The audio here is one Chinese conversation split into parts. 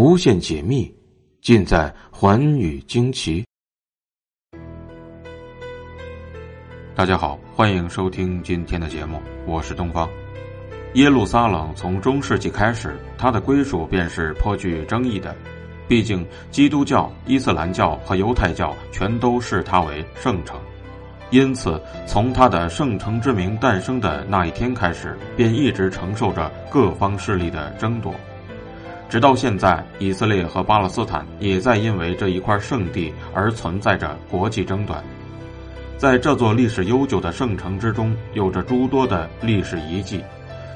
无限解密，尽在寰宇惊奇。大家好，欢迎收听今天的节目，我是东方。耶路撒冷从中世纪开始，它的归属便是颇具争议的。毕竟，基督教、伊斯兰教和犹太教全都视它为圣城，因此，从它的圣城之名诞生的那一天开始，便一直承受着各方势力的争夺。直到现在，以色列和巴勒斯坦也在因为这一块圣地而存在着国际争端。在这座历史悠久的圣城之中，有着诸多的历史遗迹，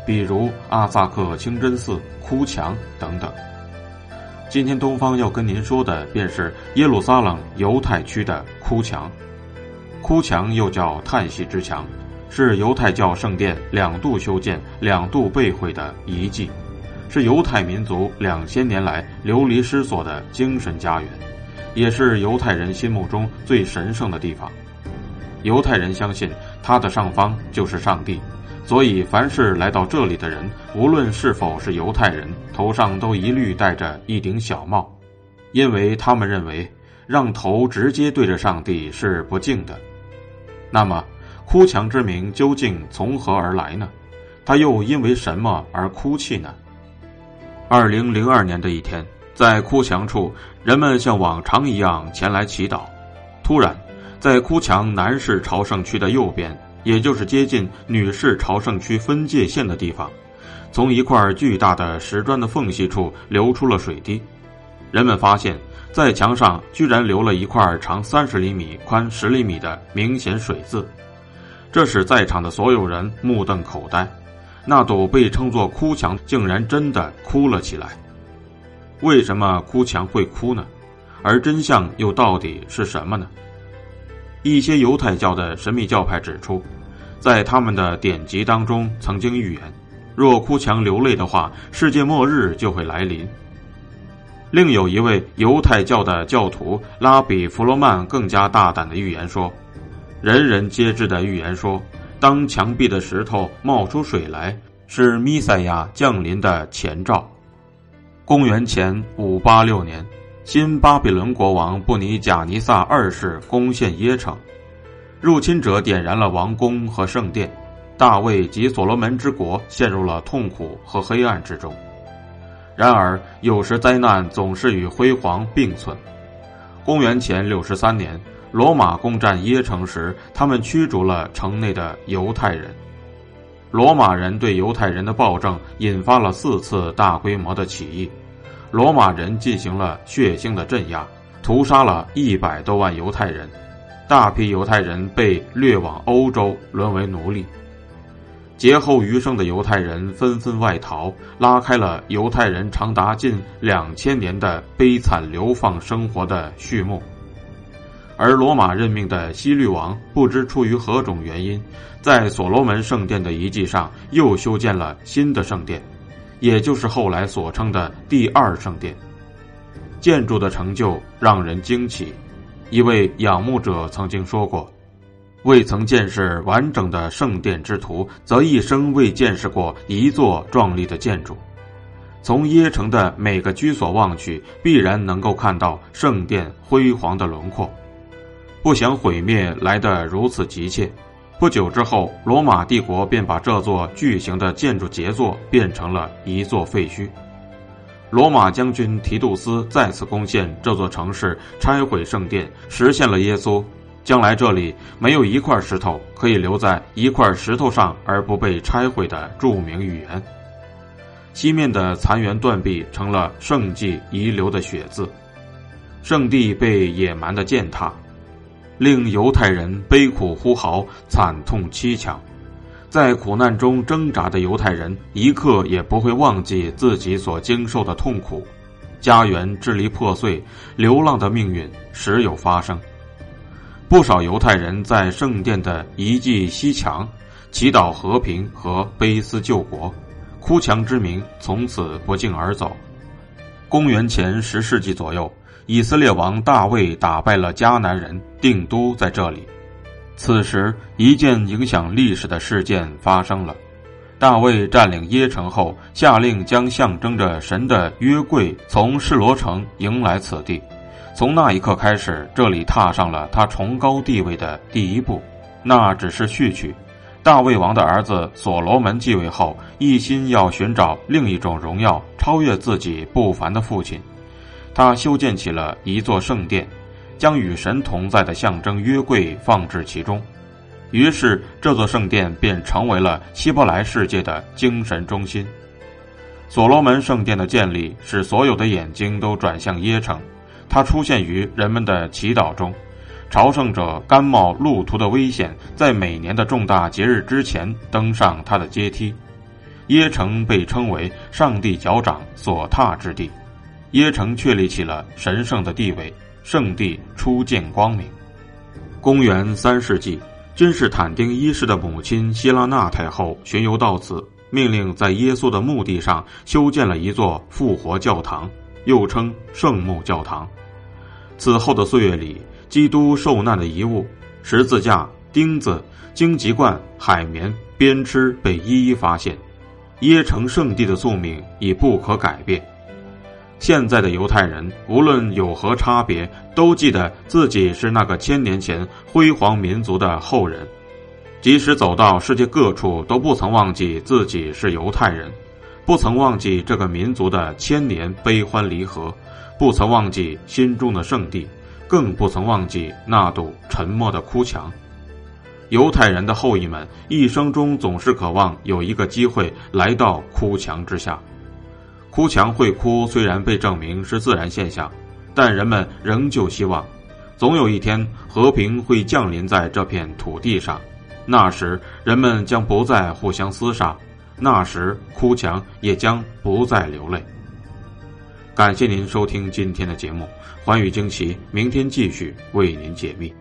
比如阿萨克清真寺、哭墙等等。今天东方要跟您说的，便是耶路撒冷犹太区的哭墙。哭墙又叫叹息之墙，是犹太教圣殿两度修建、两度被毁的遗迹，是犹太民族两千年来流离失所的精神家园，也是犹太人心目中最神圣的地方。犹太人相信，它的上方就是上帝。所以，凡是来到这里的人，无论是否是犹太人，头上都一律戴着一顶小帽，因为他们认为让头直接对着上帝是不敬的。那么，哭墙之名究竟从何而来呢？他又因为什么而哭泣呢？二零零二年的一天，在哭墙处，人们像往常一样前来祈祷，突然，在哭墙南市朝圣区的右边。也就是接近女士朝圣区分界线的地方，从一块巨大的石砖的缝隙处流出了水滴。人们发现，在墙上居然留了一块长三十厘米、宽十厘米的明显水渍，这使在场的所有人目瞪口呆。那堵被称作哭墙竟然真的哭了起来。为什么哭墙会哭呢？而真相又到底是什么呢？一些犹太教的神秘教派指出，在他们的典籍当中曾经预言，若哭墙流泪的话，世界末日就会来临。另有一位犹太教的教徒拉比弗罗曼更加大胆的预言说，人人皆知的预言说，当墙壁的石头冒出水来，是弥赛亚降临的前兆。公元前五八六年。新巴比伦国王布尼贾尼撒二世攻陷耶城，入侵者点燃了王宫和圣殿，大卫及所罗门之国陷入了痛苦和黑暗之中。然而，有时灾难总是与辉煌并存。公元前六十三年，罗马攻占耶城时，他们驱逐了城内的犹太人。罗马人对犹太人的暴政引发了四次大规模的起义。罗马人进行了血腥的镇压，屠杀了一百多万犹太人，大批犹太人被掠往欧洲，沦为奴隶。劫后余生的犹太人纷纷外逃，拉开了犹太人长达近两千年的悲惨流放生活的序幕。而罗马任命的西律王不知出于何种原因，在所罗门圣殿的遗迹上又修建了新的圣殿。也就是后来所称的第二圣殿，建筑的成就让人惊奇。一位仰慕者曾经说过：“未曾见识完整的圣殿之图，则一生未见识过一座壮丽的建筑。从耶城的每个居所望去，必然能够看到圣殿辉煌的轮廓。不想毁灭来得如此急切。”不久之后，罗马帝国便把这座巨型的建筑杰作变成了一座废墟。罗马将军提杜斯再次攻陷这座城市，拆毁圣殿，实现了耶稣将来这里没有一块石头可以留在一块石头上而不被拆毁的著名语言。西面的残垣断壁成了圣迹遗留的血渍，圣地被野蛮的践踏。令犹太人悲苦呼嚎、惨痛凄强，在苦难中挣扎的犹太人一刻也不会忘记自己所经受的痛苦，家园支离破碎，流浪的命运时有发生。不少犹太人在圣殿的遗迹西墙，祈祷和平和悲思救国，哭墙之名从此不胫而走。公元前十世纪左右。以色列王大卫打败了迦南人，定都在这里。此时，一件影响历史的事件发生了：大卫占领耶城后，下令将象征着神的约柜从示罗城迎来此地。从那一刻开始，这里踏上了他崇高地位的第一步。那只是序曲。大卫王的儿子所罗门继位后，一心要寻找另一种荣耀，超越自己不凡的父亲。他修建起了一座圣殿，将与神同在的象征约柜放置其中。于是，这座圣殿便成为了希伯来世界的精神中心。所罗门圣殿的建立使所有的眼睛都转向耶城，它出现于人们的祈祷中。朝圣者甘冒路途的危险，在每年的重大节日之前登上它的阶梯。耶城被称为上帝脚掌所踏之地，耶城确立起了神圣的地位，圣地初见光明。公元三世纪。君士坦丁一世的母亲希拉娜太后巡游到此，命令在耶稣的墓地上修建了一座复活教堂，又称圣墓教堂。此后的岁月里，基督受难的遗物——十字架、钉子、荆棘罐、海绵、鞭笞被一一发现，耶城圣地的宿命已不可改变。现在的犹太人，无论有何差别，都记得自己是那个千年前辉煌民族的后人，即使走到世界各处，都不曾忘记自己是犹太人，不曾忘记这个民族的千年悲欢离合，不曾忘记心中的圣地，更不曾忘记那堵沉默的哭墙。犹太人的后裔们一生中总是渴望有一个机会来到哭墙之下。哭墙会哭，虽然被证明是自然现象，但人们仍旧希望，总有一天和平会降临在这片土地上。那时，人们将不再互相厮杀，那时哭墙也将不再流泪。感谢您收听今天的节目，寰宇惊奇，明天继续为您解密。